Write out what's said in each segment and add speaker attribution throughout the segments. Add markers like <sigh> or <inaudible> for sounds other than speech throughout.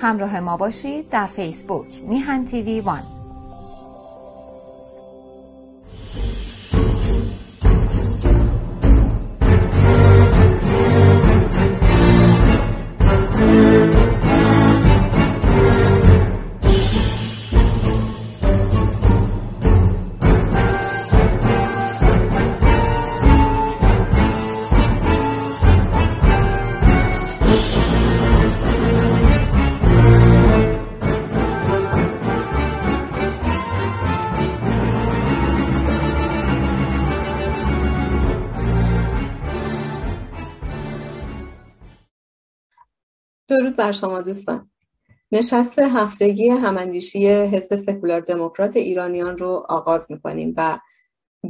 Speaker 1: همراه ما باشید در فیسبوک میهن تیوی وان.
Speaker 2: درود بر شما دوستان. نشست هفتگی هماندیشی حزب سکولار دموکرات ایرانیان رو آغاز می‌کنیم و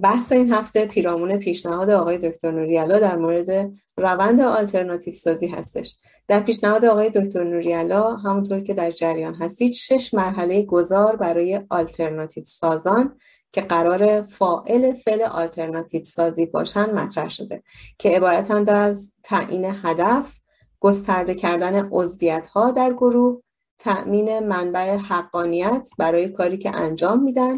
Speaker 2: بحث این هفته پیرامون پیشنهاد آقای دکتر نوریالا در مورد روند آلترناتیو سازی هستش. در پیشنهاد آقای دکتر نوریالا همونطور که در جریان هستید شش مرحله گذار برای آلترناتیو سازان که قرار فائل فعل آلترناتیو سازی باشن مطرح شده که عبارتند از تعیین هدف گسترده کردن عضویت ها در گروه تأمین منبع حقانیت برای کاری که انجام میدن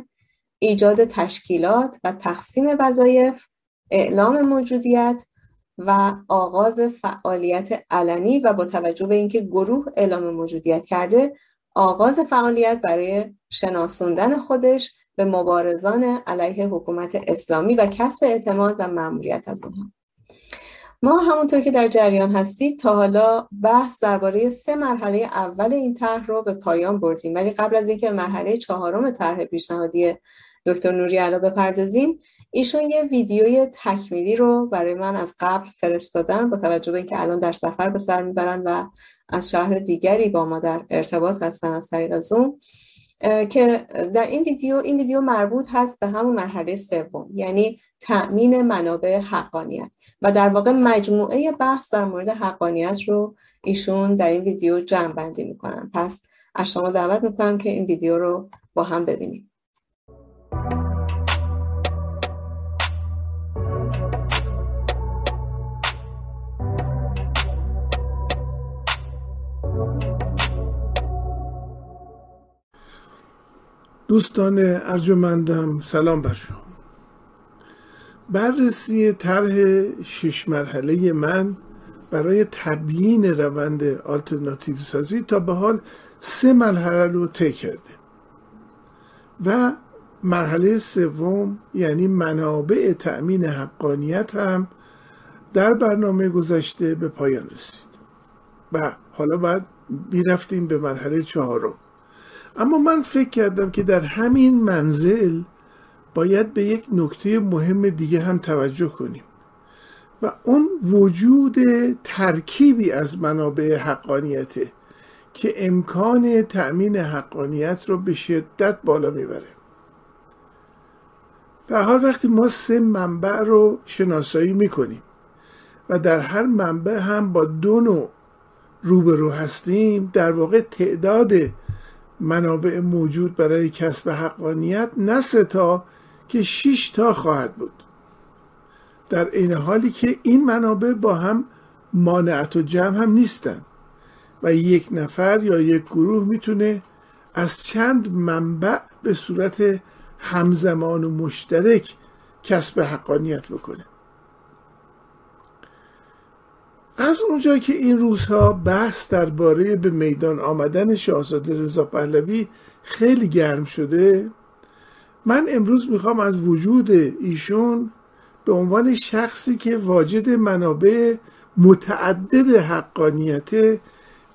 Speaker 2: ایجاد تشکیلات و تقسیم وظایف اعلام موجودیت و آغاز فعالیت علنی و با توجه به اینکه گروه اعلام موجودیت کرده آغاز فعالیت برای شناسوندن خودش به مبارزان علیه حکومت اسلامی و کسب اعتماد و مأموریت از اونها. ما همونطور که در جریان هستید تا حالا بحث درباره سه مرحله اول این طرح رو به پایان بردیم. ولی قبل از اینکه مرحله چهارم طرح پیشنهادی دکتر نوری علا بپردازیم ایشون یه ویدیوی تکمیلی رو برای من از قبل فرستادن با توجه به اینکه الان در سفر به سر می‌برن و از شهر دیگری با ما در ارتباط هستن از طریق زوم که در این ویدیو این ویدیو مربوط هست به همون مرحله سوم یعنی تأمین منابع حقانیت. و در واقع مجموعه بحث در مورد حقانیت رو ایشون در این ویدیو جمع بندی می‌کنن. پس از شما دعوت می‌کنم که این ویدیو رو با هم ببینیم.
Speaker 3: دوستان ارجمندم سلام بر شما. بررسی طرح شش مرحله من برای تبیین روند آلترناتیو سازی تا به حال سه مرحله رو طی کرده و مرحله سوم یعنی منابع تأمین حقانیت هم در برنامه گذشته به پایان رسید. و حالا باید می‌رفتیم به مرحله چهارم. اما من فکر کردم که در همین منزل باید به یک نکته مهم دیگه هم توجه کنیم و اون وجود ترکیبی از منابع حقانیته که امکان تأمین حقانیت رو به شدت بالا می‌بره. و حال وقتی ما سه منبع رو شناسایی می‌کنیم و در هر منبع هم با دو نوع روبرو هستیم در واقع تعداد منابع موجود برای کسب حقانیت نه تا که 6 تا خواهد بود. در این حالی که این منابع با هم مانعت و جمع هم نیستن و یک نفر یا یک گروه می‌تونه از چند منبع به صورت همزمان و مشترک کسب حقانیت بکنه. از اونجا که این روزها بحث درباره به میدان آمدن شاهزاده رضا پهلوی خیلی گرم شده من امروز می‌خوام از وجود ایشون به عنوان شخصی که واجد منابع متعدد حقانیت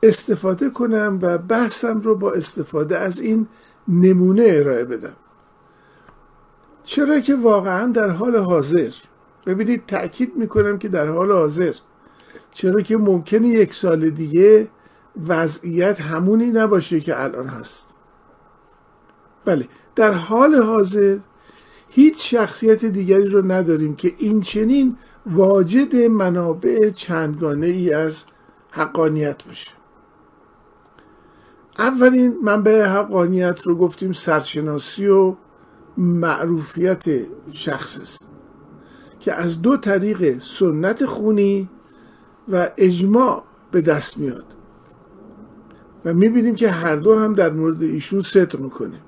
Speaker 3: استفاده کنم و بحثم رو با استفاده از این نمونه ارائه بدم. چرا که واقعا در حال حاضر. ببینید تاکید می‌کنم که در حال حاضر. چرا که ممکنه یک سال دیگه وضعیت همونی نباشه که الان هست. بله در حال حاضر هیچ شخصیت دیگری رو نداریم که این چنین واجد منابع چندگانه ای از حقانیت باشه. اولین منبع حقانیت رو گفتیم سرشناسی و معروفیت شخص است که از دو طریق سنت خونی و اجماع به دست میاد. و می‌بینیم که هر دو هم در مورد ایشون صدق می‌کنه.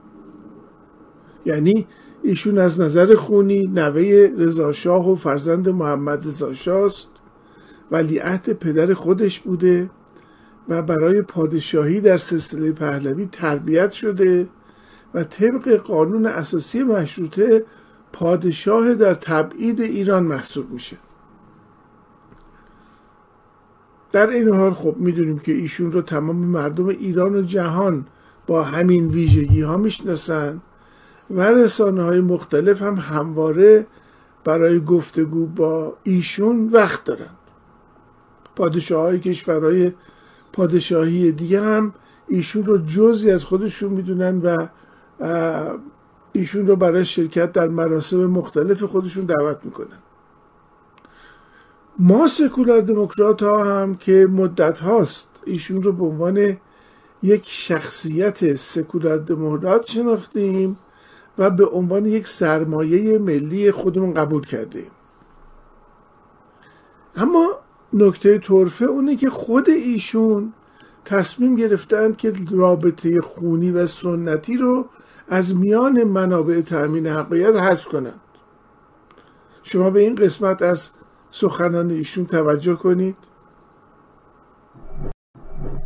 Speaker 3: یعنی ایشون از نظر خونی نوه رضاشاه و فرزند محمد رضاشاه است ولیعهد پدر خودش بوده و برای پادشاهی در سلسله پهلوی تربیت شده و طبق قانون اساسی مشروطه پادشاه در تبعید ایران محسوب میشه. در این حال خب می‌دونیم که ایشون رو تمام مردم ایران و جهان با همین ویژگی ها می‌شناسن و رسانه های مختلف هم همواره برای گفتگو با ایشون وقت دارند پادشاه های کشورهای پادشاهی دیگه هم ایشون رو جزی از خودشون می‌دونن و ایشون رو برای شرکت در مراسم مختلف خودشون دعوت می‌کنن. ما سکولار دموکرات ها هم که مدت هاست ایشون رو به عنوان یک شخصیت سکولار دموکرات شناختیم و به عنوان یک سرمایه ملی خودمون قبول کردیم. اما نکته طرفه اونه که خود ایشون تصمیم گرفتند که رابطه خونی و سنتی رو از میان منابع تأمین حقیقت حذف کنند. شما به این قسمت از سخنان ایشون توجه کنید.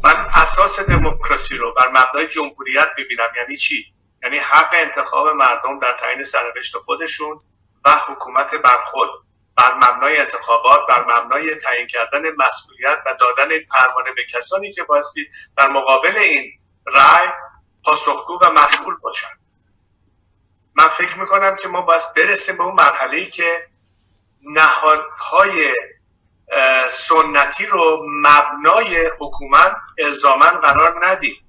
Speaker 4: من اساس دموکراسی رو بر مبنای جمهوریت ببینم یعنی چی؟ یعنی حق انتخاب مردم در تعیین سرنوشت خودشون و حکومت بر خود بر مبنای انتخابات بر مبنای تعیین کردن مسئولیت و دادن پروانه به کسانی که باستی در مقابل این رأی پاسخگو و مسئول باشن. من فکر می‌کنم که ما باید برسیم به اون مرحله که نهادهای سنتی رو مبنای حکومت الزاما قرار ندیم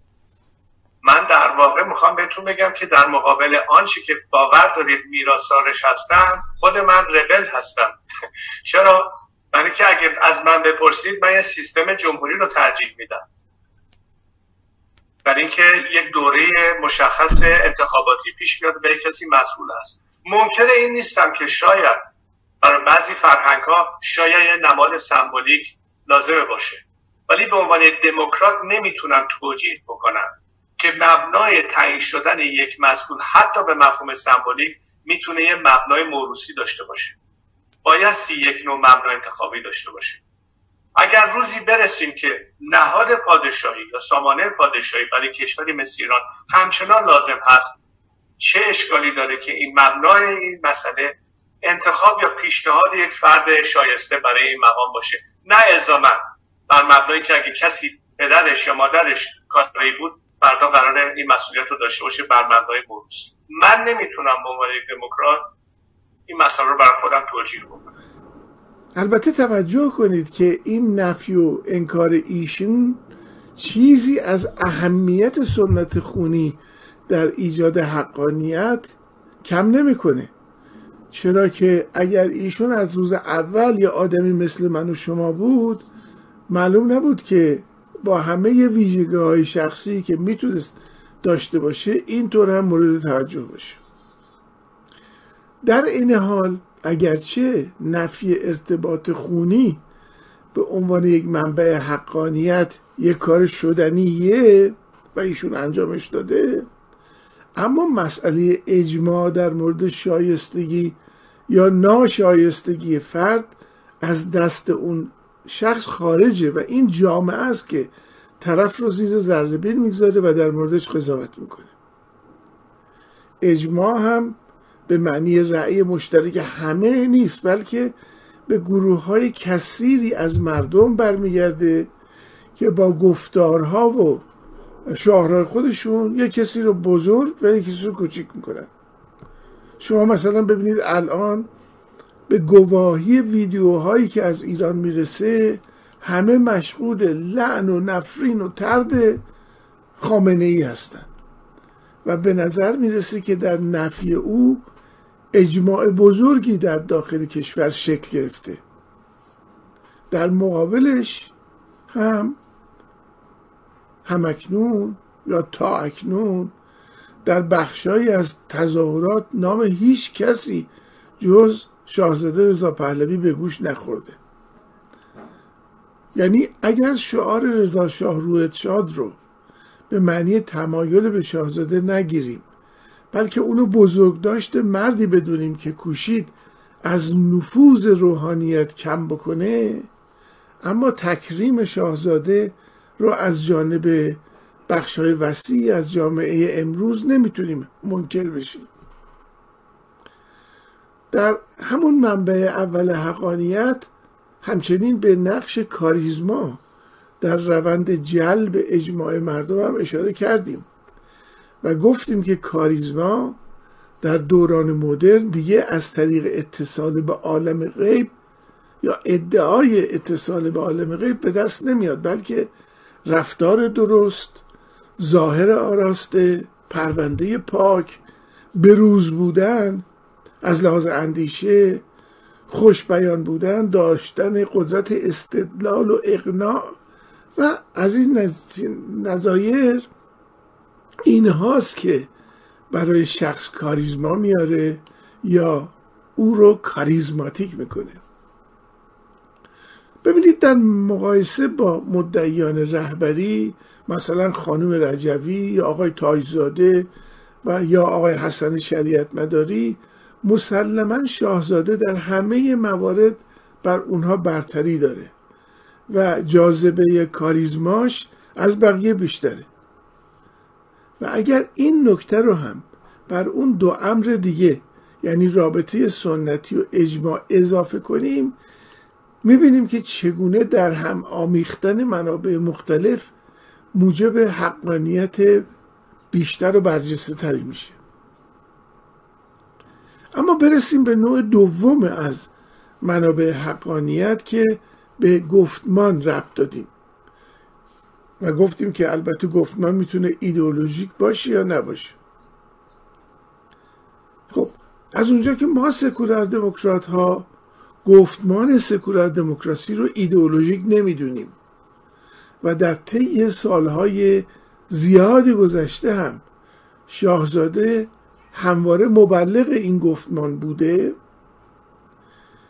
Speaker 4: من در واقع می‌خوام بهتون بگم که در مقابل آنچه که باور دارید میراثارش هستم خود من ربل هستم. <laughs> چرا؟ برای که اگه از من بپرسید من یه سیستم جمهوری رو ترجیح میدم. برای اینکه یک دوره مشخص انتخاباتی پیش میاد به کسی مسئول است. ممکنه این نیستم که شاید برای بعضی فرهنگ ها شاید نماد سمبولیک لازمه باشه. ولی به عنوان دموکرات نمی‌تونم توجیه بکنم که مبنای تعیین شدن یک مسئول حتی به مفهوم سمبولیک می‌تونه یه مبنای موروسی داشته باشه. بایستی یک نوع مبنای انتخابی داشته باشه. اگر روزی برسیم که نهاد پادشاهی یا سامانه پادشاهی برای کشوری مثل ایران همچنان لازم هست چه اشکالی داره که این مبنای این مسئله انتخاب یا پیشنهاد یک فرد شایسته برای این مقام باشه. نه الزاما بر مبنایی که اگه کسی پدرش یا مادرش کاری بود فردا قرار این مسئولیت رو داشته باشه بر مبنای بروز. من نمی‌تونم به عنوان یک دموکرات این مسئله رو بر خودم توجیه بکنم.
Speaker 3: البته توجه کنید که این نفی و انکار ایشون چیزی از اهمیت سنت خونی در ایجاد حقانیت کم نمی‌کنه. چرا که اگر ایشون از روز اول یا آدمی مثل من و شما بود معلوم نبود که با همه ویژگی های شخصی که می‌تونست داشته باشه اینطور هم مورد توجه باشه. در این حال اگرچه نفی ارتباط خونی به عنوان یک منبع حقانیت یک کار شدنیه و ایشون انجامش داده اما مسئله اجماع در مورد شایستگی یا ناشایستگی فرد از دست اون شخص خارجه و این جامعه است که طرف رو زیر ذره بین می‌گذاره و در موردش قضاوت می‌کنه. اجماع هم به معنی رأی مشترک همه نیست بلکه به گروه های کثیری از مردم برمیگرده که با گفتارها و شعارهای خودشون یک کسی رو بزرگ و یک کسی رو کوچیک می‌کنن. شما مثلا ببینید الان به گواهی ویدیوهایی که از ایران می‌رسه همه مشغول لعن و نفرین و ترد خامنه ای هستند و به نظر می‌رسه که در نفی او اجماع بزرگی در داخل کشور شکل گرفته. در مقابلش هم همکنون یا تا اکنون در بخشهایی از تظاهرات نام هیچ کسی جز شاهزاده رضا پهلوی به گوش نخورده. یعنی اگر شعار رضا شاه رویت شاد رو به معنی تمایل به شاهزاده نگیریم بلکه اونو بزرگ داشته مردی بدونیم که کوشید از نفوذ روحانیت کم بکنه اما تکریم شاهزاده رو از جانب بخش های وسیع از جامعه امروز نمی‌تونیم منکر بشیم. در همون منبع اول حقانیت همچنین به نقش کاریزما در روند جلب اجماع مردم هم اشاره کردیم و گفتیم که کاریزما در دوران مدرن دیگه از طریق اتصال به عالم غیب یا ادعای اتصال به عالم غیب به دست نمیاد بلکه رفتار درست ظاهر آراسته پرونده پاک بروز بودن از لحاظ اندیشه خوش بیان بودن داشتن قدرت استدلال و اقناع و از این نظایر این هاست که برای شخص کاریزما میاره یا او رو کاریزماتیک می‌کنه. ببینید در مقایسه با مدعیان رهبری مثلا خانم رجوی یا آقای تاجزاده و یا آقای حسن شریعت مداری مسلما شاهزاده در همه موارد بر اونها برتری داره و جاذبه کاریزماش از بقیه بیشتره. و اگر این نکته رو هم بر اون دو امر دیگه یعنی رابطه سنتی و اجماع اضافه کنیم می‌بینیم که چگونه در هم آمیختن منابع مختلف موجب حقانیت بیشتر و برجسته تری میشه. اما برسیم به نوع دوم از منابع حقانیت که به گفتمان ربط دادیم. و گفتیم که البته گفتمان می‌تونه ایدئولوژیک باشه یا نباشه. خب از اونجا که ما سکولار دموکرات ها گفتمان سکولار دموکراسی رو ایدئولوژیک نمی‌دونیم و در طی سالهای زیادی گذشته هم شاهزاده همواره مبلغ این گفتمان بوده.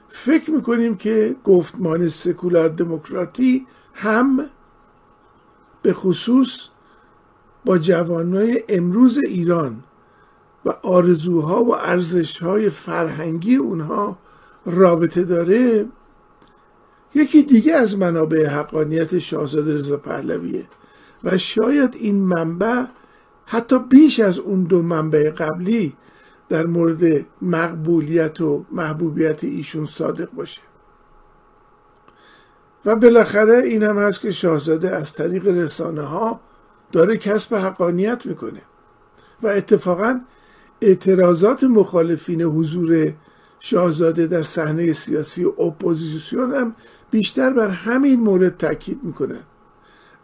Speaker 3: فکر می‌کنیم که گفتمان سکولار دموکراتی هم به خصوص با جوانای امروز ایران و آرزوها و ارزشهای فرهنگی اونها رابطه داره یکی دیگه از منابع حقانیت شاهزاده رضا پهلویه. و شاید این منبع حتی بیش از اون دو منبع قبلی در مورد مقبولیت و محبوبیت ایشون صادق باشه. و بالاخره این هم هست که شاهزاده از طریق رسانه ها داره کسب حقانیت می‌کنه. و اتفاقا اعتراضات مخالفین حضور شاهزاده در صحنه سیاسی و اپوزیسیون هم بیشتر بر همین مورد تاکید می‌کنه.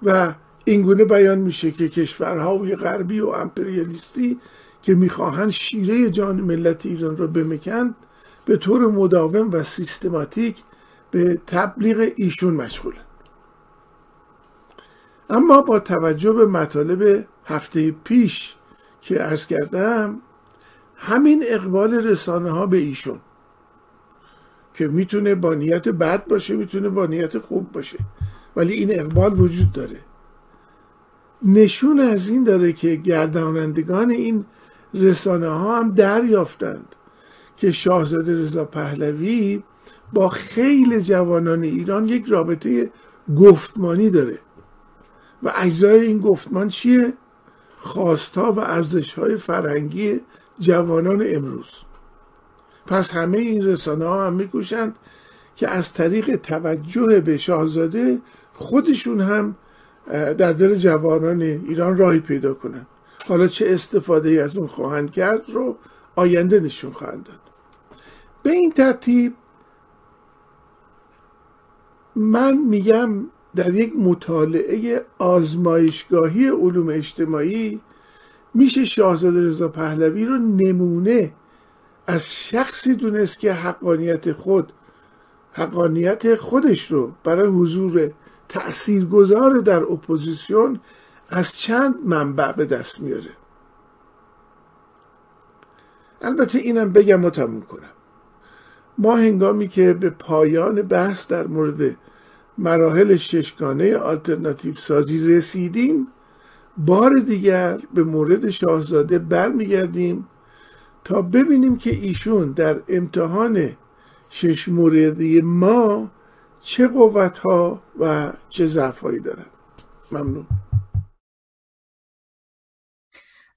Speaker 3: و اینگونه بیان میشه که کشورهای غربی و امپریالیستی که می‌خواهند شیره جان ملت ایران را بمکن به طور مداوم و سیستماتیک به تبلیغ ایشون مشغولن اما با توجه به مطالب هفته پیش که عرض کردم همین اقبال رسانه ها به ایشون. که می‌تونه با نیت بد باشه می‌تونه با نیت خوب باشه. ولی این اقبال وجود داره. نشون از این داره که گردانندگان این رسانه ها هم دریافتند که شاهزاده رضا پهلوی با خیلی جوانان ایران یک رابطه گفتمانی داره. و اجزای این گفتمان چیه؟ خواستها و ارزشهای فرهنگی جوانان امروز. پس همه این رسانه ها هم میکوشند که از طریق توجه به شاهزاده خودشون هم در دل جوانان ایران راهی پیدا کنند. حالا چه استفاده از اون خواهند کرد رو آینده نشون خواهند داد. به این ترتیب من میگم در یک مطالعه آزمایشگاهی علوم اجتماعی میشه شاهزاده رضا پهلوی رو نمونه از شخصی دونست که حقانیت خود حقانیت خودش رو برای حضور تاثیرگذار در اپوزیسیون از چند منبع به دست میاره. البته اینم بگم و تموم کنم. ما هنگامی که به پایان بحث در مورد مراحل ششگانه آلترناتیو سازی رسیدیم بار دیگر به مورد شاهزاده برمیگردیم تا ببینیم که ایشون در امتحان شش موردی ما چه قوت ها و چه ضعف هایی دارند. ممنون.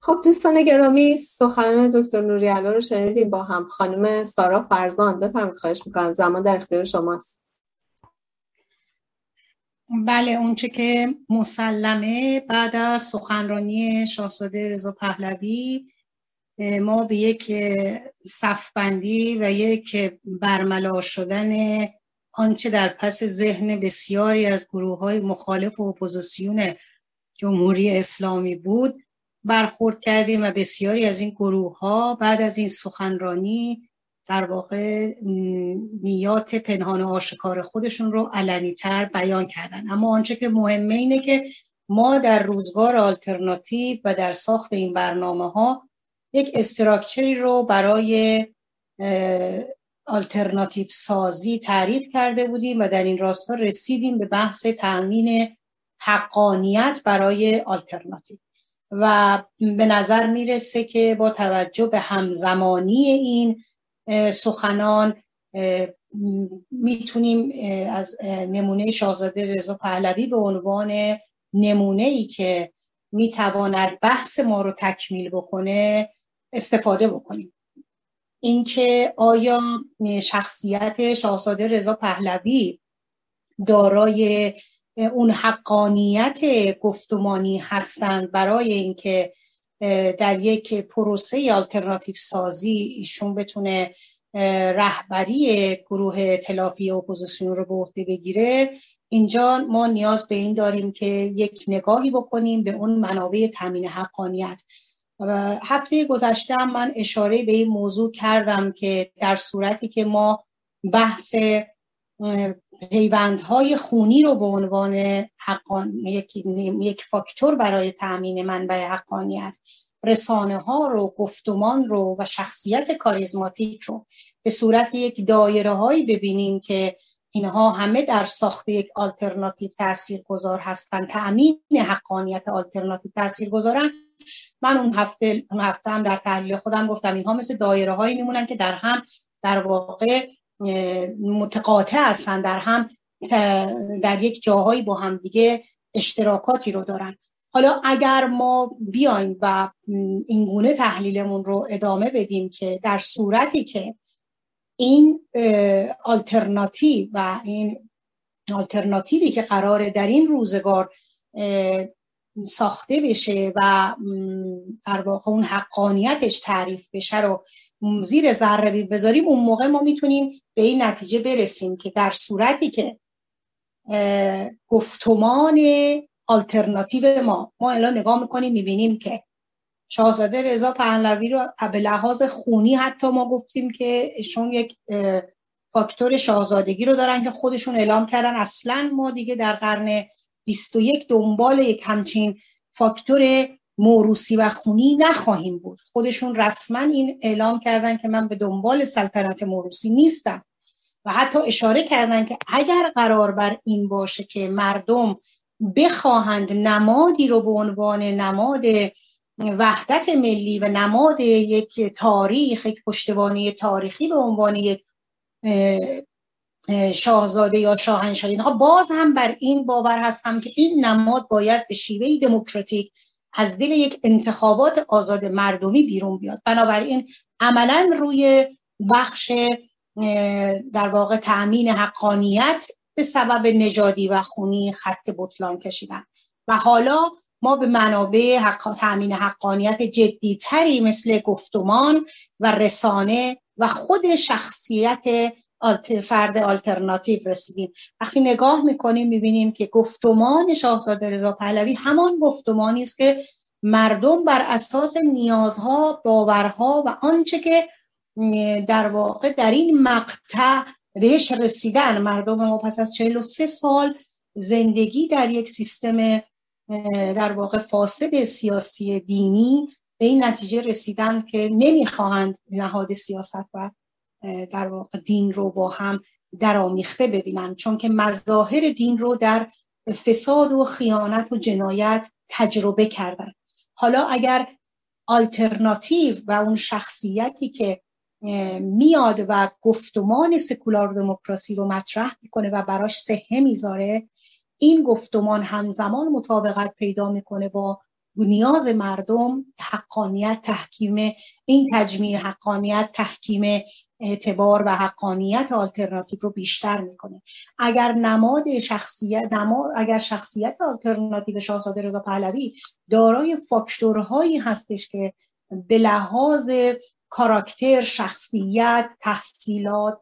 Speaker 2: خب دوستان گرامی سخنان دکتر نوری رو شنیدیم با هم. خانم سارا فرزان بفرمایید خواهش می‌کنم. زمان در اختیار شماست.
Speaker 5: بله اونچه که مسلمه بعد از سخنرانی شاهزاده رضا پهلوی ما به یک صفبندی و یک برملا شدن آنچه در پس ذهن بسیاری از گروه های مخالف و اپوزیسیون جمهوری اسلامی بود برخورد کردیم و بسیاری از این گروه ها بعد از این سخنرانی در واقع نیات پنهان و آشکار خودشون رو علنی تر بیان کردن. اما آنچه که مهمه اینه که ما در روزگار آلترناتیو و در ساخت این برنامه ها یک استراکچری رو برای آلترناتیو سازی تعریف کرده بودیم و در این راستا رسیدیم به بحث تأمین حقانیت برای آلترناتیو و به نظر می‌رسه که با توجه به همزمانی این سخنان می‌تونیم از نمونه شاهزاده رضا پهلوی به عنوان نمونه ای که می‌تواند بحث ما رو تکمیل بکنه استفاده بکنیم. اینکه آیا شخصیت شاهزاده رضا پهلوی دارای اون حقانیت گفتمانی هستند برای اینکه در یک پروسه آلترناتیو سازی ایشون بتونه رهبری گروه تلافی اپوزیسیون رو به عهده بگیره؟ اینجا ما نیاز به این داریم که یک نگاهی بکنیم به اون منابع تامین حقانیت. هفته گذشته من اشاره به این موضوع کردم که در صورتی که ما بحث پیوندهای خونی رو به عنوان حقان... یک... یک فاکتور برای تأمین منبع حقانیت رسانه ها رو گفتمان رو و شخصیت کاریزماتیک رو به صورت یک دایره هایی ببینیم که اینها همه در ساخت یک آلترناتیو تأثیر گذار هستند تأمین حقانیت آلترناتیو تأثیر گذارن من اون هفته اون هفته هم در تحلیل خودم گفتم اینها مثل دایره هایی میمونن که در هم در واقع متقاطع هستن در هم در یک جاهایی با هم دیگه اشتراکاتی رو دارن. حالا اگر ما بیایم و اینگونه تحلیلمون رو ادامه بدیم که در صورتی که این آلترناتیو و این آلترناتیوی که قراره در این روزگار ساخته بشه و در واقع اون حقانیتش تعریف بشه رو زیر ذره بذاریم اون موقع ما می‌تونیم به این نتیجه برسیم که در صورتی که گفتمان آلترناتیو ما ما الان نگاه می‌کنیم می‌بینیم که شاهزاده رضا پهلوی رو به لحاظ خونی حتی ما گفتیم که ایشون یک فاکتور شاهزادگی رو دارن که خودشون اعلام کردن. اصلا ما دیگه در قرن 21 دنبال یک همچین فاکتور موروسی و خونی نخواهیم بود. خودشون رسما این اعلام کردن که من به دنبال سلطنت موروسی نیستم. و حتی اشاره کردن که اگر قرار بر این باشه که مردم بخواهند نمادی رو به عنوان نماد وحدت ملی و نماد یک تاریخ یک پشتوانه تاریخی به عنوان یک شاهزاده یا شاهنشاهی اینها باز هم بر این باور هستم که این نماد باید به شیوه دموکراتیک از دل یک انتخابات آزاد مردمی بیرون بیاد. بنابراین عملا روی بخش در واقع تأمین حقانیت به سبب نژادی و خونی خط بطلان کشیدن. و حالا ما به منابع حق... تأمین حقانیت جدیتری مثل گفتمان و رسانه و خود شخصیت فرد آلترناتیو رسیدیم. وقتی نگاه می‌کنیم می‌بینیم که گفتمان شاهزاده رضا پهلوی همان گفتمانی است که مردم بر اساس نیازها باورها و آنچه که در واقع در این مقطع بهش رسیدن مردم ما پس از 43 سال زندگی در یک سیستم در واقع فاسد سیاسی دینی به این نتیجه رسیدن که نمی‌خواهند نهاد سیاست و در واقع دین رو با هم درآمیخته ببینن. چون که مظاهر دین رو در فساد و خیانت و جنایت تجربه کردن. حالا اگر آلترناتیو و اون شخصیتی که میاد و گفتمان سکولار دموکراسی رو مطرح می‌کنه و براش سهه می‌ذاره این گفتمان همزمان مطابقت پیدا می‌کنه با نیاز مردم حقانیت تحکیم این تجمیع حقانیت تحکیم اعتبار و حقانیت آلترناتیو رو بیشتر می‌کنه. اگر نماد شخصیت نماد اگر شخصیت آلترناتیو شاهزاده رضا پهلوی دارای فاکتورهایی هستش که به لحاظ کاراکتر شخصیت تحصیلات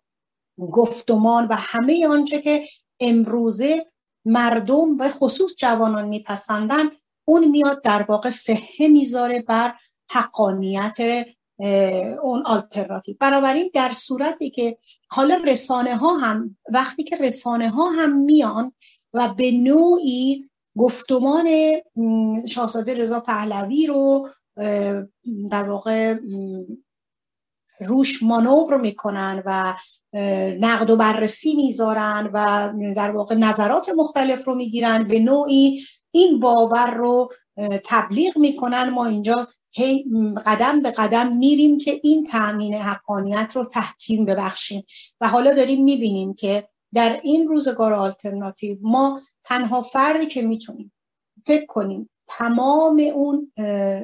Speaker 5: گفتمان و همه آنچه که امروزه مردم و خصوص جوانان میپسندن اون میاد در واقع سهه می‌ذاره بر حقانیت اون آلترناتیو بنابراین در صورتی که حالا رسانه ها هم وقتی که رسانه ها هم میان و به نوعی گفتمان شاهزاده رضا پهلوی رو در واقع روش مانور می‌کنن و نقد و بررسی می‌ذارن و در واقع نظرات مختلف رو می‌گیرن به نوعی این باور رو تبلیغ می‌کنن. ما اینجا هی قدم به قدم میریم که این تأمین حقانیت رو تحکیم ببخشیم. و حالا داریم می‌بینیم که در این روزگار آلترناتیو ما تنها فردی که می‌تونیم فکر کنیم تمام اون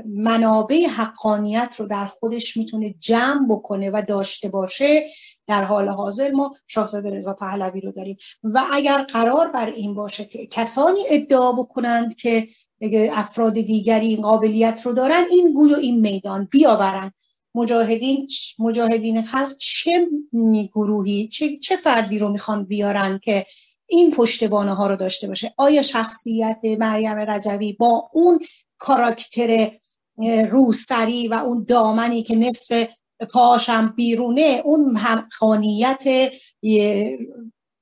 Speaker 5: منابع حقانیت رو در خودش می‌تونه جمع بکنه و داشته باشه در حال حاضر ما شاهزاده رضا پهلوی رو داریم. و اگر قرار بر این باشه که کسانی ادعا بکنند که افراد دیگری این قابلیت رو دارن این گوی و این میدان بیاورند. مجاهدین مجاهدین خلق چه گروهی چه, چه فردی رو می‌خوان بیارن که این پشتبانه ها رو داشته باشه؟ آیا شخصیت مریم رجوی با اون کاراکتر روسری و اون دامنی که نصف پاشم بیرونه اون حقانیت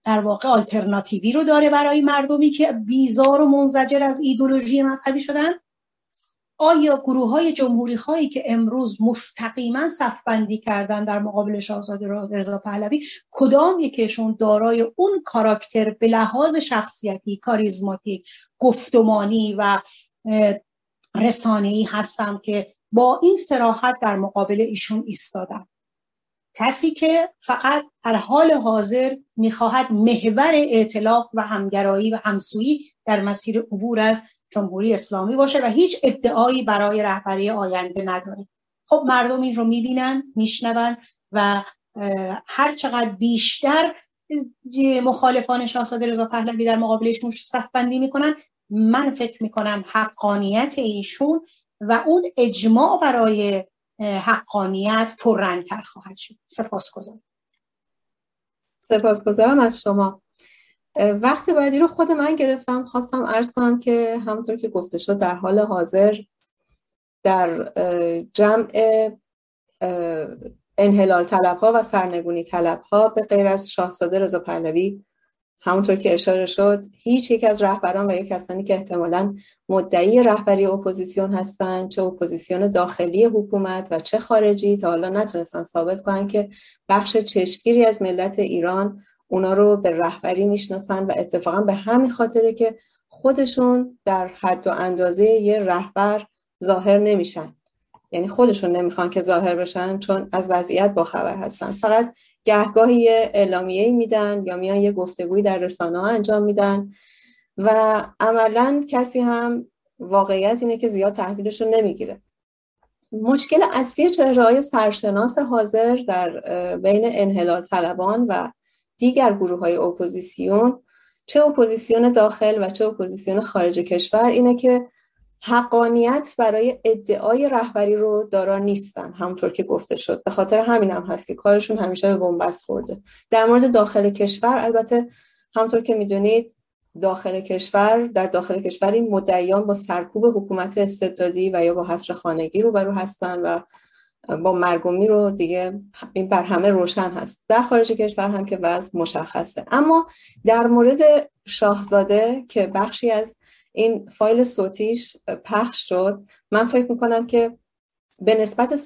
Speaker 5: در واقع آلترناتیوی رو داره برای مردمی که بیزار و منزجر از ایدولوژی مذهبی شدن. آیا گروه های جمهوری خواهی که امروز مستقیما صفبندی کردن در مقابل شاهزاده رضا پهلوی کدام یکشون دارای اون کاراکتر به لحاظ شخصیتی کاریزماتیک گفتمانی و رسانه‌ای هستم که با این سراحت در مقابل ایشون ایستادن کسی که فقط در حال حاضر می‌خواهد محور اعتلاف و همگرایی و همسویی در مسیر عبور از جمهوری اسلامی باشه و هیچ ادعایی برای رهبری آینده نداره. خب مردم این رو می‌بینن میشنون و هر چقدر بیشتر مخالفان شاهزاده رضا پهلوی در مقابلشون صف بندی می‌کنن من فکر می‌کنم حقانیت ایشون و اون اجماع برای حقانیت پررنگتر خواهد شد. سپاسگزارم.
Speaker 2: سپاسگزارم از شما. وقت بعدی رو خود من گرفتم. خواستم عرض کنم که همونطور که گفته شد در حال حاضر در جمع انحلال طلب ها و سرنگونی طلب ها به غیر از شاهزاده رضا پهلوی همونطور که اشاره شد هیچ یک از رهبران و یک کسانی که احتمالا مدعی رهبری اپوزیسیون هستند چه اپوزیسیون داخلی حکومت و چه خارجی تا حالا نتونستن ثابت کنن که بخش چشمگیری از ملت ایران اونا رو به رهبری می‌شناسن و اتفاقا به همین خاطره که خودشون در حد و اندازه یه رهبر ظاهر نمیشن. یعنی خودشون نمی‌خوان که ظاهر بشن چون از وضعیت با خبر هستن. فقط گهگاهی یه اعلامیه میدن یا میان یه گفتگویی در رسانه ها انجام میدن و عملا کسی هم واقعیت اینه که زیاد تحویلش رو نمی‌گیره. مشکل اصلی چهره های سرشناس حاضر در بین انحلال طلبان و دیگر گروه های اپوزیسیون چه اپوزیسیون داخل و چه اپوزیسیون خارج کشور اینه که حقانیت برای ادعای رهبری رو دارا نیستن همونطور که گفته شد. به خاطر همین هم هست که کارشون همیشه به بنبست خورده. در مورد داخل کشور البته همونطور که می‌دونید داخل کشور در داخل کشور این مدعیان با سرکوب حکومت استبدادی و یا با حصر خانگی رو برو هستن و با مرگومی رو دیگه این بر همه روشن هست. در خارج کشور هم که وضع مشخصه. اما در مورد شاهزاده که بخشی از این فایل صوتیش پخش شد. من فکر می‌کنم که به نسبت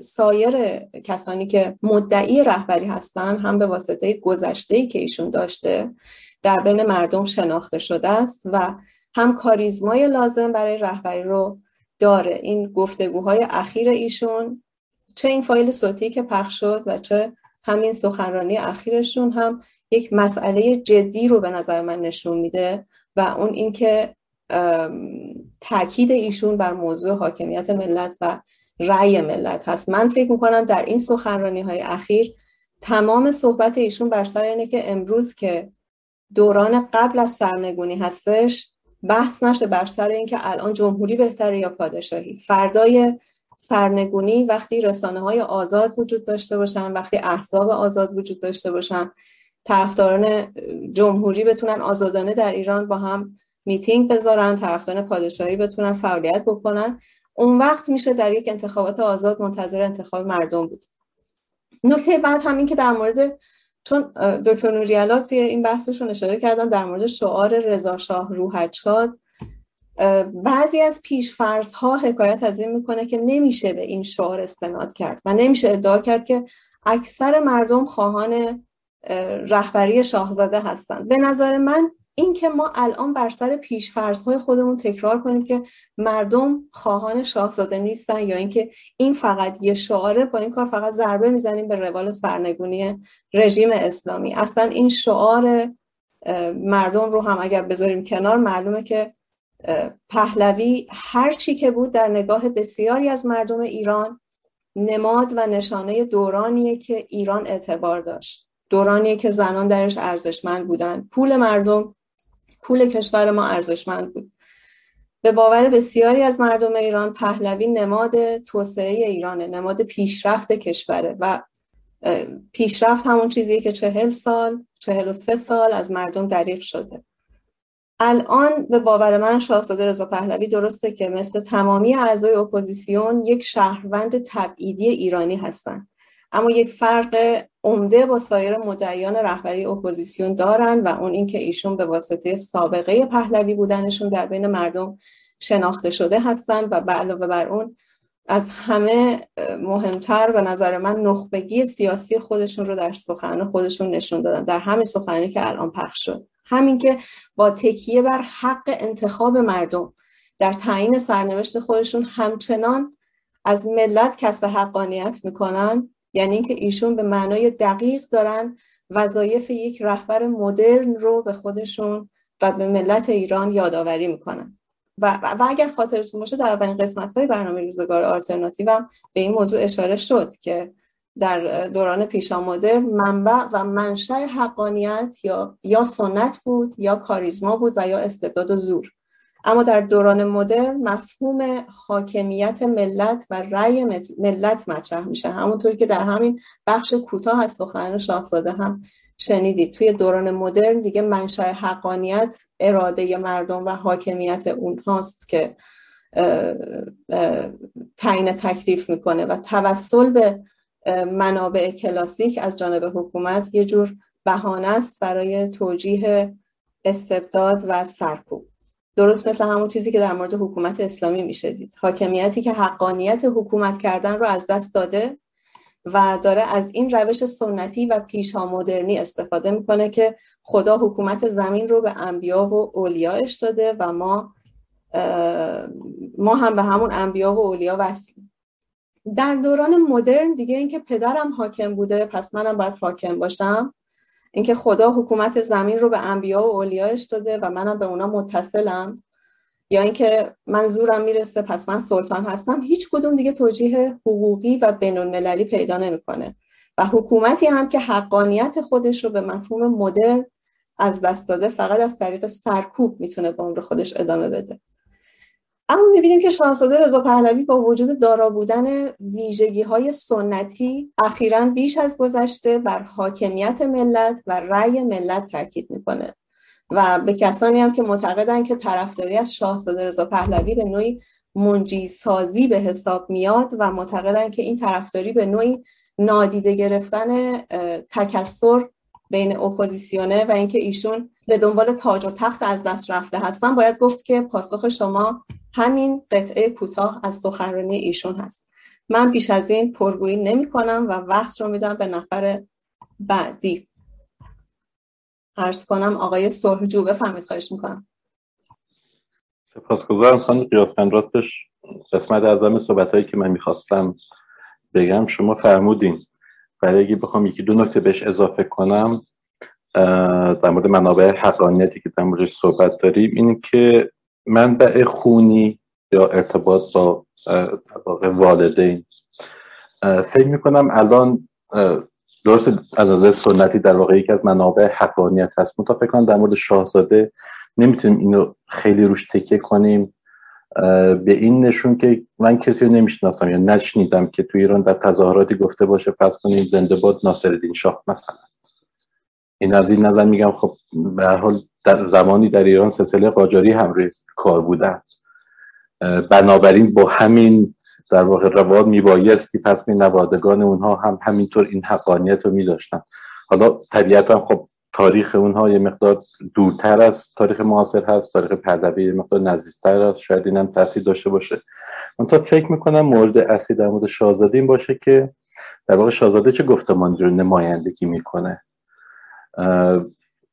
Speaker 2: سایر کسانی که مدعی رهبری هستن هم به واسطه گذشته که ایشون داشته در بین مردم شناخته شده است و هم کاریزمای لازم برای رهبری رو داره. این گفتگوهای اخیر ایشون چه این فایل صوتی که پخش شد و چه همین سخنرانی اخیرشون هم یک مسئله جدی رو به نظر من نشون میده و اون اینکه تاکید ایشون بر موضوع حاکمیت ملت و رأی ملت هست. من فکر می‌کنم در این سخنرانی های اخیر تمام صحبت ایشون بر سر اینه که امروز که دوران قبل از سرنگونی هستش بحث نشه بر سر اینکه الان جمهوری بهتره یا پادشاهی. فردای سرنگونی وقتی رسانه های آزاد وجود داشته باشن وقتی احزاب آزاد وجود داشته باشن طرفداران جمهوری بتونن آزادانه در ایران با هم میتینگ بذارن طرفداران پادشاهی بتونن فعالیت بکنن. اون وقت میشه در یک انتخابات آزاد منتظر انتخاب مردم بود. نکته بعد همین که در مورد چون دکتر نوریالا توی این بحثشون اشاره کردن در مورد شعار رضا شاه روحت شاد بعضی از پیشفرض ها حکایت از این می‌کنه که نمیشه به این شعار استناد کرد و نمیشه ادعا کرد که اکثر مردم خواهان رهبری شاهزاده هستند. به نظر من این که ما الان بر سر های خودمون تکرار کنیم که مردم خواهان شاهزاده نیستن یا اینکه این فقط یه شعاره با این کار فقط ضربه می‌زنیم به روال سرنگونی رژیم اسلامی. اصلا این شعار مردم رو هم اگر بذاریم کنار معلومه که پهلوی هر چی که بود در نگاه بسیاری از مردم ایران نماد و نشانه دورانیه که ایران اعتبار داشت. دورانیه که زنان درش ارزشمند بودن. پول مردم پول کشور ما ارزشمند بود. به باور بسیاری از مردم ایران پهلوی نماد توسعه ایرانه نماد پیشرفت کشوره و پیشرفت همون چیزیه که چهل سال چهل و سه سال از مردم دریغ شده. الان به باور من شاهزاده رضا پهلوی درسته که مثل تمامی اعضای اپوزیسیون یک شهروند تبعیدی ایرانی هستند اما یک فرق عمده با سایر مدعیان رهبری اپوزیسیون دارن و اون اینکه ایشون به واسطه سابقه پهلوی بودنشون در بین مردم شناخته شده هستند و به علاوه بر اون از همه مهمتر به نظر من نخبگی سیاسی خودشون رو در سخن خودشون نشون دادن در همین سخنی که الان پخش شد. همین که با تکیه بر حق انتخاب مردم در تعیین سرنوشت خودشون همچنان از ملت کسب حقانیت می‌کنن یعنی اینکه ایشون به معنای دقیق دارن وظایف یک رهبر مدرن رو به خودشون و به ملت ایران یادآوری می‌کنن. و, و اگر خاطرتون باشه در اولین قسمت های برنامه روزگار آلترناتیو هم به این موضوع اشاره شد که در دوران مدرن منبع و منشأ حقانیت یا یا سنت بود یا کاریزما بود و یا استبداد و زور. اما در دوران مدرن مفهوم حاکمیت ملت و رأی ملت مطرح میشه. همونطور که در همین بخش کوتاه از سخنرانی شاهزاده هم شنیدید. توی دوران مدرن دیگه منشأ حقانیت اراده مردم و حاکمیت اونهاست که تعیین تکلیف می‌کنه و توسل به منابع کلاسیک از جانب حکومت یه جور بهانه است برای توجیه استبداد و سرکوب. درست مثل همون چیزی که در مورد حکومت اسلامی میشه دید. حاکمیتی که حقانیت حکومت کردن رو از دست داده و داره از این روش سنتی و پیشا مدرنی استفاده می‌کنه که خدا حکومت زمین رو به انبیا و اولیاش داده و ما ما هم به همون انبیا و اولیا وصلیم. در دوران مدرن دیگه اینکه پدرم حاکم بوده پس منم باید حاکم باشم اینکه خدا حکومت زمین رو به انبیا و اولیاش داده و منم به اونا متصلم یا اینکه من زورم می‌رسه پس من سلطان هستم. هیچ کدوم دیگه توجیه حقوقی و بین المللی پیدا نمی‌کنه. و حکومتی هم که حقانیت خودش رو به مفهوم مدرن از دست داده فقط از طریق سرکوب می‌تونه به عمر خودش ادامه بده. اما می‌بینیم که شاهزاده رضا پهلوی با وجود دارا بودن ویژگی های سنتی اخیرا بیش از گذشته بر حاکمیت ملت و رأی ملت تاکید می‌کنه. و به کسانی هم که معتقدن که طرفداری از شاهزاده رضا پهلوی به نوعی منجی سازی به حساب میاد و معتقدن که این طرفداری به نوعی نادیده گرفتن تکسر بین اپوزیسیونه و اینکه ایشون به دنبال تاج و تخت از دست رفته هستن باید گفت که پاسخ شما همین قطعه کوتاه از سخنرانی ایشون هست. من بیش از این پرگویی نمی کنم و وقت رو میدم به نفر بعدی. عرض کنم آقای سرجو بفهمید خواهش می‌کنم.
Speaker 6: سپاسگزارم. خانم قیاسفند راستش قسمت اعظم صحبت هایی که من می‌خواستم بگم شما فرمودین. برای اگه بخوام یکی دو نکته بهش اضافه کنم در مورد منابع حقانیتی که در موردش صحبت داریم این که منبع خونی یا ارتباط با والدین. فکر می‌کنم الان درست از نظر سنتی در واقع یکی از منابع حقانیت هست. منتها فکر کنم در مورد شاهزاده نمی‌تونیم اینو خیلی روش تکه کنیم. به این نشون که من کسی رو نمی‌شناسم یا نشنیدم که تو ایران در تظاهراتی گفته باشه پس کنیم زنده باد ناصرالدین شاه مثلا. این از این نظر میگم خب به هر حال در زمانی در ایران سلسله قاجاری هم کار بودن. بنابراین با همین در واقع رواد میبایستی پس می نوادگان اونها هم همینطور این حقانیت رو میداشتن. حالا طبیعتا خب تاریخ اونها یه مقدار دورتر از تاریخ معاصر هست تاریخ پهلوی یه مقدار نزدیکتر است شاید اینم تاثیر داشته باشه. من تا فکر می‌کنم مورد اصلی در مورد شاهزاده این باشه که در واقع شاهزاده چه گفتمانی رو نمایندگی می‌کنه؟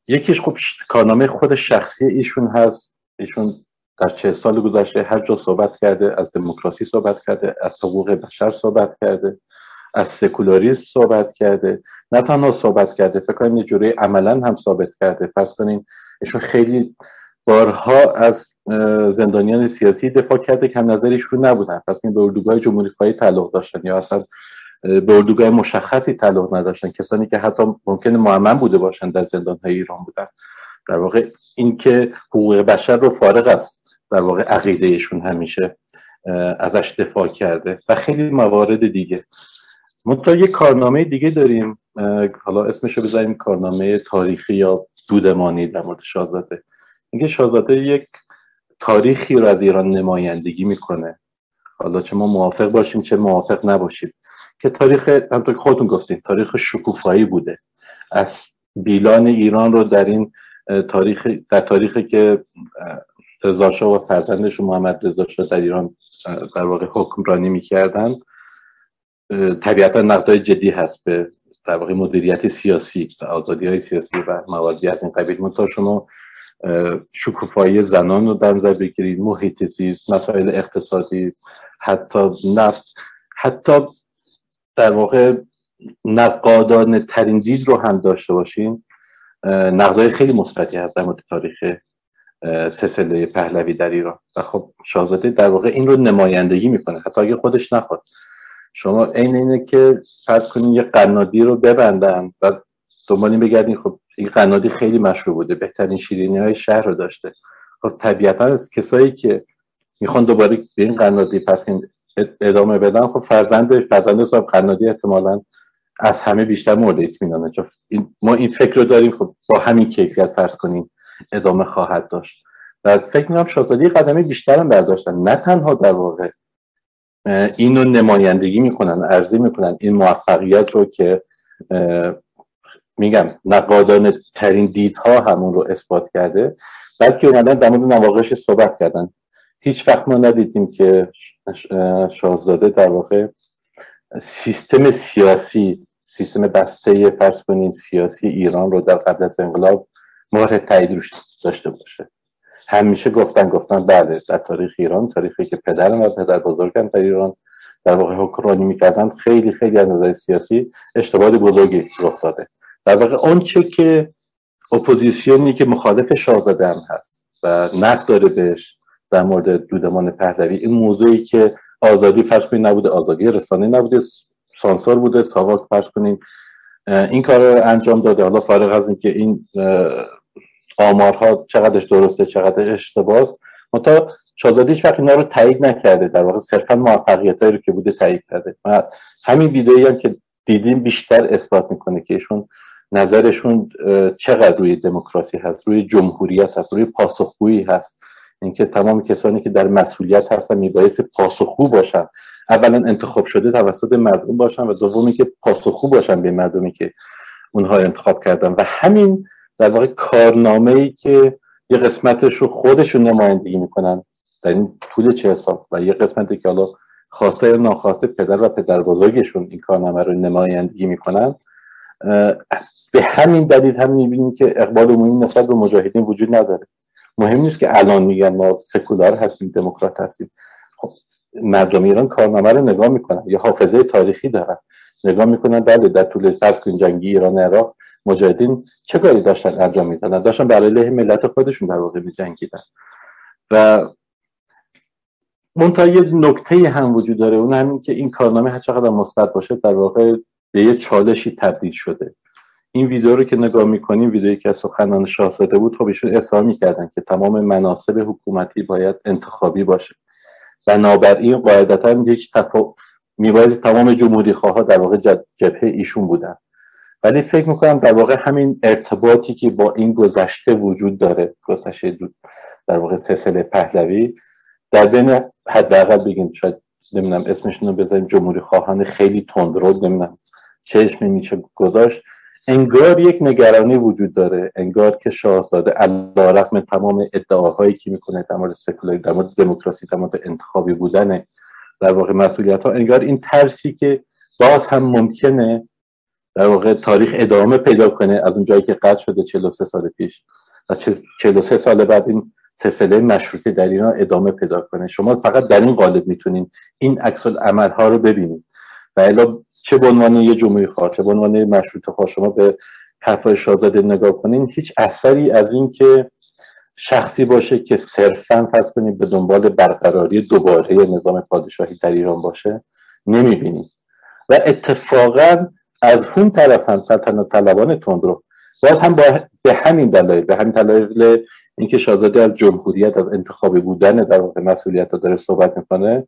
Speaker 6: یکیش خب کارنامه خود شخصی ایشون هست. ایشون در چه سال گذشته هر جا صحبت کرده از دموکراسی صحبت کرده از حقوق بشر صحبت کرده از سکولاریسم صحبت کرده. نه تنها صحبت کرده فکر کنم یه جوری عملا هم ثابت کرده. پس کنیم ایشون خیلی بارها از زندانیان سیاسی دفاع کرده که هم نظرش نبودن. پس به اردوگاه جمهوری خواهی تعلق داشتن یا اصلا به اردوگاه مشخصی تعلق نداشتن. کسانی که حتی ممکن معمن بوده باشن در زندان های ایران بودن. در واقع اینکه حقوق بشر رو فارغ است در واقع عقیدهشون همیشه ازش دفاع کرده و خیلی موارد دیگه. منتها یه کارنامه دیگه داریم. حالا اسمش رو بذاریم کارنامه تاریخی یا دودمانی در مورد شاهزاده. اینکه شاهزاده یک تاریخی رو از ایران نمایندگی می‌کنه. حالا چه ما موافق باشیم چه موافق نباشیم. که تاریخ همطور که خودتون گفتیم تاریخ شکوفایی بوده. از بیلان ایران رو در این تاریخ در تاریخی که رضا و فرزندش محمد رضا در ایران در واقع حکمرانی می‌کردن طبیعتا نقدای جدی هست به در واقع مدیریت سیاسی و آزادی های سیاسی و موادی از این قبیل. منتها شما شکوفایی زنان رو در نظر بگیرید محیط زیست مسائل اقتصادی حتی نفت حتی در واقع نقادان ترین دید رو هم داشته باشین نقدای خیلی مثبتی هست در مورد تاریخ سلسله پهلوی در ایران. و خب شاهزاده در واقع این رو نمایندگی می‌کنه حتی اگه خودش نخواد. شما عین اینه که فرض کنین یه قنادی رو ببندن و دنبال این بگردین خب این قنادی خیلی مشهور بوده بهترین شیرینی های شهر رو داشته. خب طبیعتا از کسایی که می‌خوان دوباره به این قنادی پس ادامه بدن خب فرزند فرزند صاحب قنادی احتمالا از همه بیشتر مورد اطمینانه. چون ما این فکر رو داریم خب با همین کیفیت فرض کنیم ادامه خواهد داشت. و فکر می‌کنم شاهزادی قدمی بیشتر هم برداشتن. نه تنها در واقع اینو نمایندگی می‌کنن ارزی می‌کنن. این موفقیت رو که میگم نقادان ترین دیدها همون رو اثبات کرده بلکه اومدن در مورد نواقعش صحبت کردن. هیچ وقت ما ندیدیم که شاهزاده در واقع سیستم سیاسی سیستم بسته فرض سیاسی ایران رو در قبل از انقلاب مهر تایید روش داشته باشه. همیشه گفتن گفتن بله در تاریخ ایران تاریخی که پدرم و پدر بزرگم در ایران در واقع حکمرانی می‌کردن خیلی خیلی از نظر سیاسی اشتباه بزرگی رخ داده. در واقع آنچه که اپوزیسیونی که مخالف شاهزاده هم هست و نقد داره بهش در مورد دودمان پهلوی. این موضوعی که آزادی فرض کنید نبوده آزادی رسانه نبوده سانسور بوده ساواک فرض کنیم این کار رو انجام داده. حالا فارغ از اینکه این آمارها چقدرش درسته چقدر اشتباهه منتها شاهزاده هیچ وقت اینا رو تایید نکرده. در واقع صرفا موفقیت رو که بوده تایید کرده. و همین ویدئویی هم که دیدیم بیشتر اثبات می‌کنه که ایشون نظرشون چقدر روی دموکراسی هست روی جمهوریت هست روی پاسخگویی هست. اینکه تمام کسانی که در مسئولیت هستن میبایست پاسخگو باشن. اولا انتخاب شده توسط مردم باشن و دومی که پاسخگو باشن به مردمی که اونها انتخاب کردن. و همین در واقع کارنامه ای که یه قسمتش رو خودشون نمایندگی می‌کنن در این طول چه سال و یه قسمتی که حالا خواسته یا ناخواسته پدر و پدر بزرگشون این کارنامه رو نمایندگی می‌کنن به همین دلیل هم می‌بینیم که اقبال عمومی نسبت به مجاهدین وجود نداره. مهم نیست که الان میگن ما سکولار هستیم دموکرات هستیم. خب مردم ایران کارنامه رو نگاه می‌کنن. یا حافظه تاریخی دارن. نگاه می‌کنن بله در طول فرض کن جنگی ایران عراق مجاهدین چه کاری داشتن انجام می‌دادن؟ داشتن برای علیه ملت خودشون در واقع میجنگیدن و منتها یه نکته هم وجود داره اون همین که این کارنامه هر چقدر مثبت باشه در واقع به یه چالشی تبدیل شده. این ویدیو رو که نگاه می‌کنیم ویدیویی که از سخنان شاهزاده بود خب ایشون اصرار می‌کردن که تمام مناسب حکومتی باید انتخابی باشه. بنابراین قاعدتا هیچ تفا... میباید تمام جمهوری خواه در واقع جبهه ایشون بودن. ولی فکر می‌کنم در واقع همین ارتباطی که با این گذشته وجود داره گذشته در واقع سلسله پهلوی در بین حداقل بگیم شاید نمی‌دونم اسمشون رو بذاریم جمهوری خواهان خیلی تندرو نمی‌دونم چشم میشه گذاشت. انگار یک نگرانی وجود داره انگار که شاهزاده رقم تمام ادعاهایی که می‌کنه در مورد سکولاریسم در مورد دموکراسی در مورد انتخابی بودن در واقع مسئولیت ها انگار این ترسی که باز هم ممکنه در واقع تاریخ ادامه پیدا کنه از اون جایی که قطع شده 43 سال پیش و 43 سال بعد این سلسله مشروطه در ایران ادامه پیدا کنه. شما فقط در این قالب می‌تونین این عکس عمل ها رو ببینید و چه به عنوان یه جمهوری خواه چه به عنوان مشروطه خواه شما به حرفای شاهزاده نگاه کنین هیچ اثری از این که شخصی باشه که صرفا پس کنید به دنبال برقراری دوباره نظام پادشاهی در ایران باشه نمی‌بینید و اتفاقا از اون طرف هم سلطنت طلبان تندرو باز هم با به همین دلایل به همین دلایل اینکه شاهزاده از جمهوریت از انتخابی بودن در واقع مسئولیت داره صحبت می‌کنه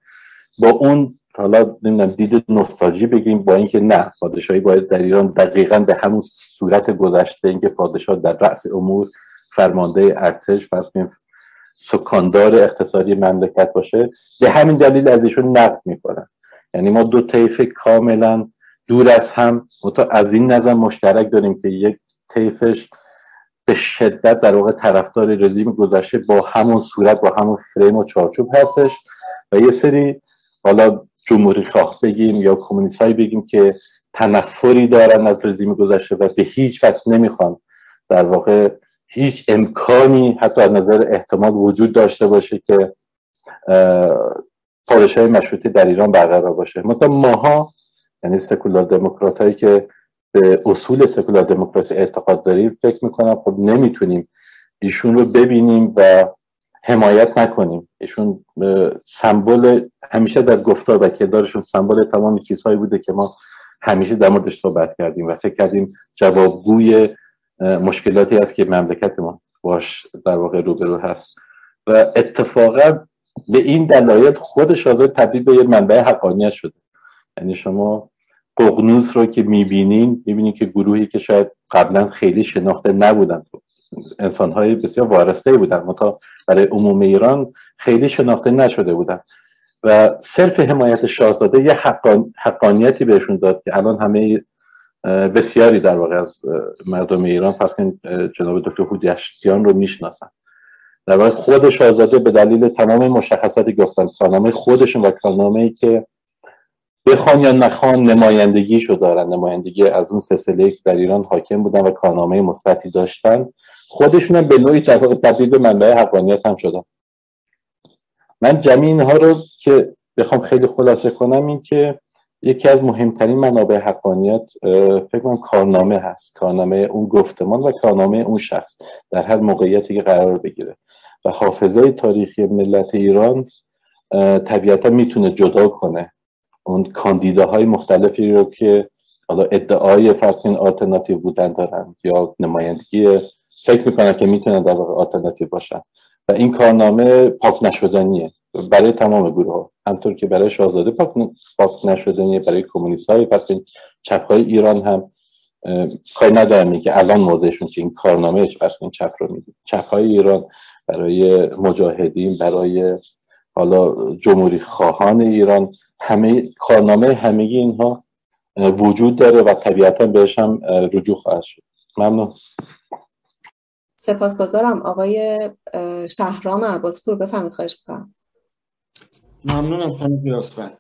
Speaker 6: با اون حالا نمی‌دونم دید نوستالژی بگیم با اینکه نه پادشاهی باید در ایران دقیقا به همون صورت گذشته اینکه پادشاه در رأس امور فرمانده ارتش فرض سکاندار اقتصادی مملکت باشه به همین دلیل از ایشون نقد می‌کنن. یعنی ما دو طیف کاملا دور از هم متا از این نظر مشترک داریم که یک طیفش به شدت در واقع طرفدار رژیم گذشته با همون صورت با همون فریم و چارچوب هستش و یه سری حالا جمهوری خواه بگیم یا کمونیست هایی بگیم که تنفری دارن از رژیم گذشته و به هیچ وقت نمی‌خوان. در واقع هیچ امکانی حتی از نظر احتمال وجود داشته باشه که پادشاهی مشروطه در ایران برقرار باشه. مثلا ماها یعنی سکولار دموکرات هایی که به اصول سکولار دموکراسی اعتقاد داریم فکر می‌کنم خب نمی‌تونیم ایشون رو ببینیم و حمایت نکنیم. ایشون سمبل همیشه در گفتار و کردارشون سمبل تمام چیزهایی بوده که ما همیشه در موردش صحبت کردیم و فکر کردیم جوابگوی مشکلاتی است که مملکت ما باش در واقع روبرو هست. و اتفاقا به این دلایل خود شازده تبدیل به یه منبع حقانیت شده. یعنی شما ققنوس رو که می‌بینین می‌بینین که گروهی که شاید قبلا خیلی شناخته نبودن انسان های بسیار وارسته بودن متا برای عموم ایران خیلی شناخته نشده بودن و صرف حمایت شاهزاده یه حقان... حقانیتی بهشون داد که الان همه بسیاری در واقع از مردم ایران پس جناب دکتر هودیشتیان رو می‌شناسن. در واقع خود شاهزاده به دلیل تمام مشخصاتی گفتن کارنامه خودشون و کارنامه ای که بخوان یا نخوان نمایندگیشو دارن. نمایندگی از اون سلسله که در ایران حاکم بودن و کارنامه مثبتی داشتن. خودشون به نوعی تبدیل به منبع حقانیت هم شدن. من جمعی اینها رو که بخوام خیلی خلاصه کنم این که یکی از مهمترین منابع حقانیت فکر کنم کارنامه هست. کارنامه اون گفتمان و کارنامه اون شخص در هر موقعیتی که قرار بگیره. و حافظه تاریخی ملت ایران طبیعتا می‌تونه جدا کنه اون کاندیداهای مختلفی رو که حالا ادعای فرض آلترناتیو بودن دارن یا نمایندگی فکر می‌کنن که می‌تونن در واقع آلترناتیو باشن. و این کارنامه پاک نشدنیه. برای تمام گروه ها همطور که برای شاهزاده پاک, پاک نشدنیه برای کمونیست های پس چپ های ایران هم کاری ندارن که الان موضعشون که این کارنامه پس این چپ رو میگه چپ های ایران برای مجاهدین برای حالا جمهوری خواهان ایران. همه کارنامه همگی اینها وجود داره و طبیعتا بهش هم رجوع خواهد شد. ممنون.
Speaker 2: سپاسگزارم. آقای شهرام عباسپور بفهمید خواهش بکنم
Speaker 7: ممنونم خانم بیاسفن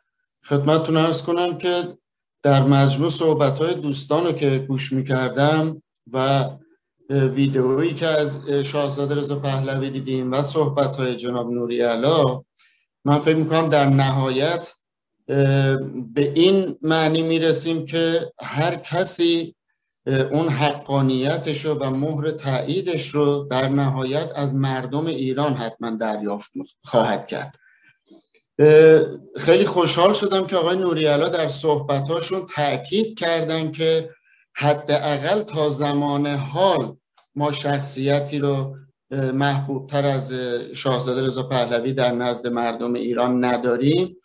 Speaker 7: خدمتتون ارز کنم که در مجموع صحبت های دوستان رو که گوش می‌کردم و ویدئویی که از شاهزاده رضا پهلوی دیدیم و صحبت های جناب نوری علا من فکر می‌کنم در نهایت به این معنی می‌رسیم که هر کسی اون حقانیتش رو و مهر تاییدش رو در نهایت از مردم ایران حتما دریافت خواهد کرد. خیلی خوشحال شدم که آقای نوریالا در صحبتاشون تاکید کردن که حداقل تا زمان حال ما شخصیتی رو محبوب تر از شاهزاده رضا پهلوی در نزد مردم ایران نداریم.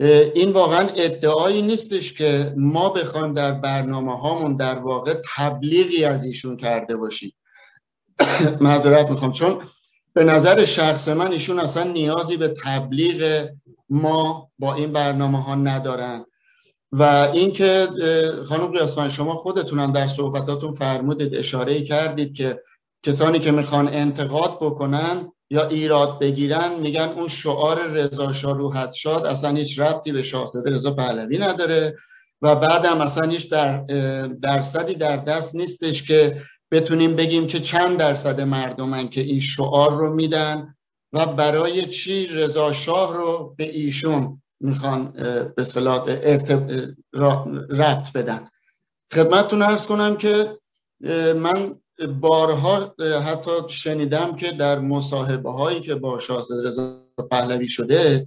Speaker 7: این واقعا ادعایی نیستش که ما بخوایم در برنامه هامون در واقع تبلیغی از ایشون کرده باشیم. <coughs> معذرت می‌خوام. چون به نظر شخص من ایشون اصلا نیازی به تبلیغ ما با این برنامه ها ندارن. و اینکه خانم قیاسفند شما خودتونم در صحبتاتون فرمودید اشاره کردید که کسانی که می‌خوان انتقاد بکنن یا ایراد بگیرن میگن اون شعار رضا شاه روحت شاد اصلا هیچ ربطی به شاهزاده رضا پهلوی نداره و بعدم اصلا هیچ در درصدی در دست نیستش که بتونیم بگیم که چند درصد مردمن که این شعار رو میدن و برای چی رضا شاه رو به ایشون می‌خوان به صلاح ربط بدن. خدمتتون ارز کنم که من بارها حتی شنیدم که در مصاحبه هایی که با شاهزاده رضا پهلوی شده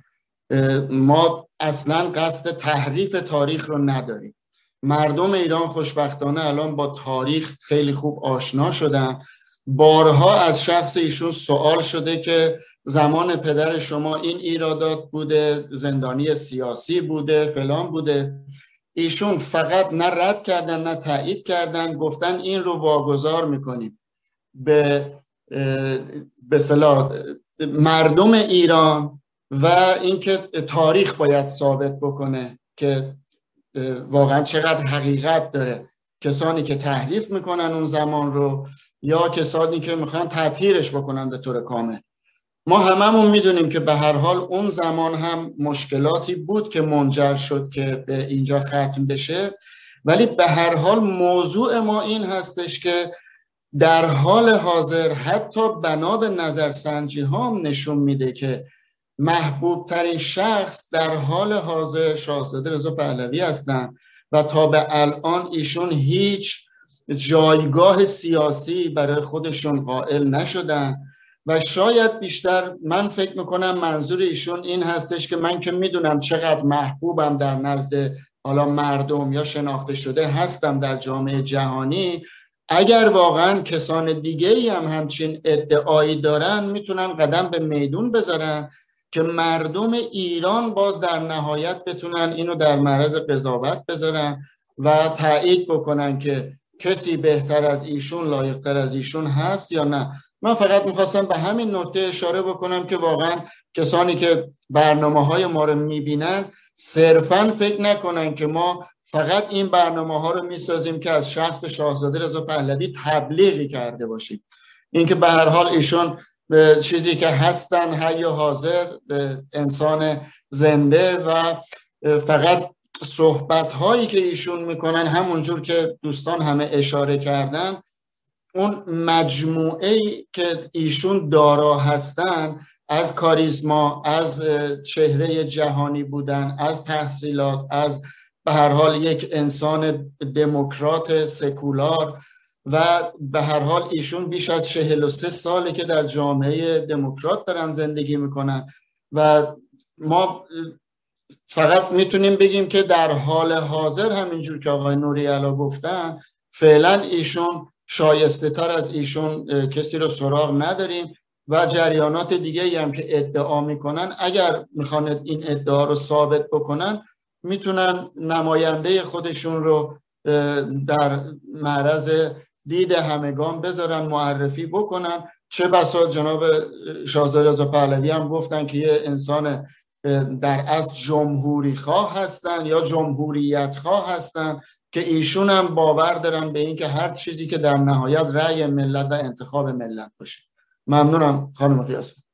Speaker 7: ما اصلا قصد تحریف تاریخ رو نداریم. مردم ایران خوشبختانه الان با تاریخ خیلی خوب آشنا شدن. بارها از شخص ایشون سوال شده که زمان پدر شما این ایرادات بوده زندانی سیاسی بوده فلان بوده. ایشون فقط نه رد کردن نه تایید کردن گفتن این رو واگذار می‌کنیم. به به مردم ایران و اینکه تاریخ باید ثابت بکنه که واقعا چقدر حقیقت داره. کسانی که تحریف می‌کنن اون زمان رو یا کسانی که می‌خوان تطهیرش بکنن به طور کامل. ما هممون می‌دونیم که به هر حال اون زمان هم مشکلاتی بود که منجر شد که به اینجا ختم بشه. ولی به هر حال موضوع ما این هستش که در حال حاضر حتی بنا به نظرسنجی هم نشون میده که محبوب ترین شخص در حال حاضر شاهزاده رضا پهلوی هستند و تا به الان ایشون هیچ جایگاه سیاسی برای خودشون قائل نشدن. و شاید بیشتر من فکر می‌کنم منظور ایشون این هستش که من که می‌دونم چقدر محبوبم در نزد حالا مردم یا شناخته شده هستم در جامعه جهانی اگر واقعا کسان دیگه ای هم همچین ادعایی دارن می‌تونن قدم به میدون بذارن که مردم ایران باز در نهایت بتونن اینو در معرض قضاوت بذارن و تایید بکنن که کسی بهتر از ایشون لایقتر از ایشون هست یا نه. من فقط می‌خواستم به همین نکته اشاره بکنم که واقعا کسانی که برنامه های ما رو می‌بینن صرفا فکر نکنن که ما فقط این برنامه ها رو می‌سازیم که از شخص شاهزاده رضا پهلوی تبلیغی کرده باشیم. اینکه به هر حال ایشون چیزی که هستن حی و حاضر به انسان زنده و فقط صحبت هایی که ایشون می‌کنن همونجور که دوستان همه اشاره کردن اون مجموعه که ایشون دارا هستن از کاریزما از چهره جهانی بودن از تحصیلات از به هر حال یک انسان دموکرات سکولار و به هر حال ایشون بیش از 43 ساله که در جامعه دموکرات دارن زندگی می‌کنن. و ما فقط می‌تونیم بگیم که در حال حاضر همینجور که آقای نوری علا گفتن فعلا ایشون شایسته تر از ایشون کسی رو سراغ نداریم و جریانات دیگه هم که ادعا می‌کنن اگر می‌خوان این ادعا رو ثابت بکنن می‌تونن نماینده خودشون رو در معرض دید همگان بذارن معرفی بکنن. چه بسا جناب شاهزاده رضا پهلوی هم گفتن که یه انسان در اصل جمهوری خواه هستن یا جمهوریت خواه هستن. که ایشون هم باور دارن به اینکه هر چیزی که در نهایت رأی ملت و انتخاب ملت باشه. ممنونم خانم قیاس.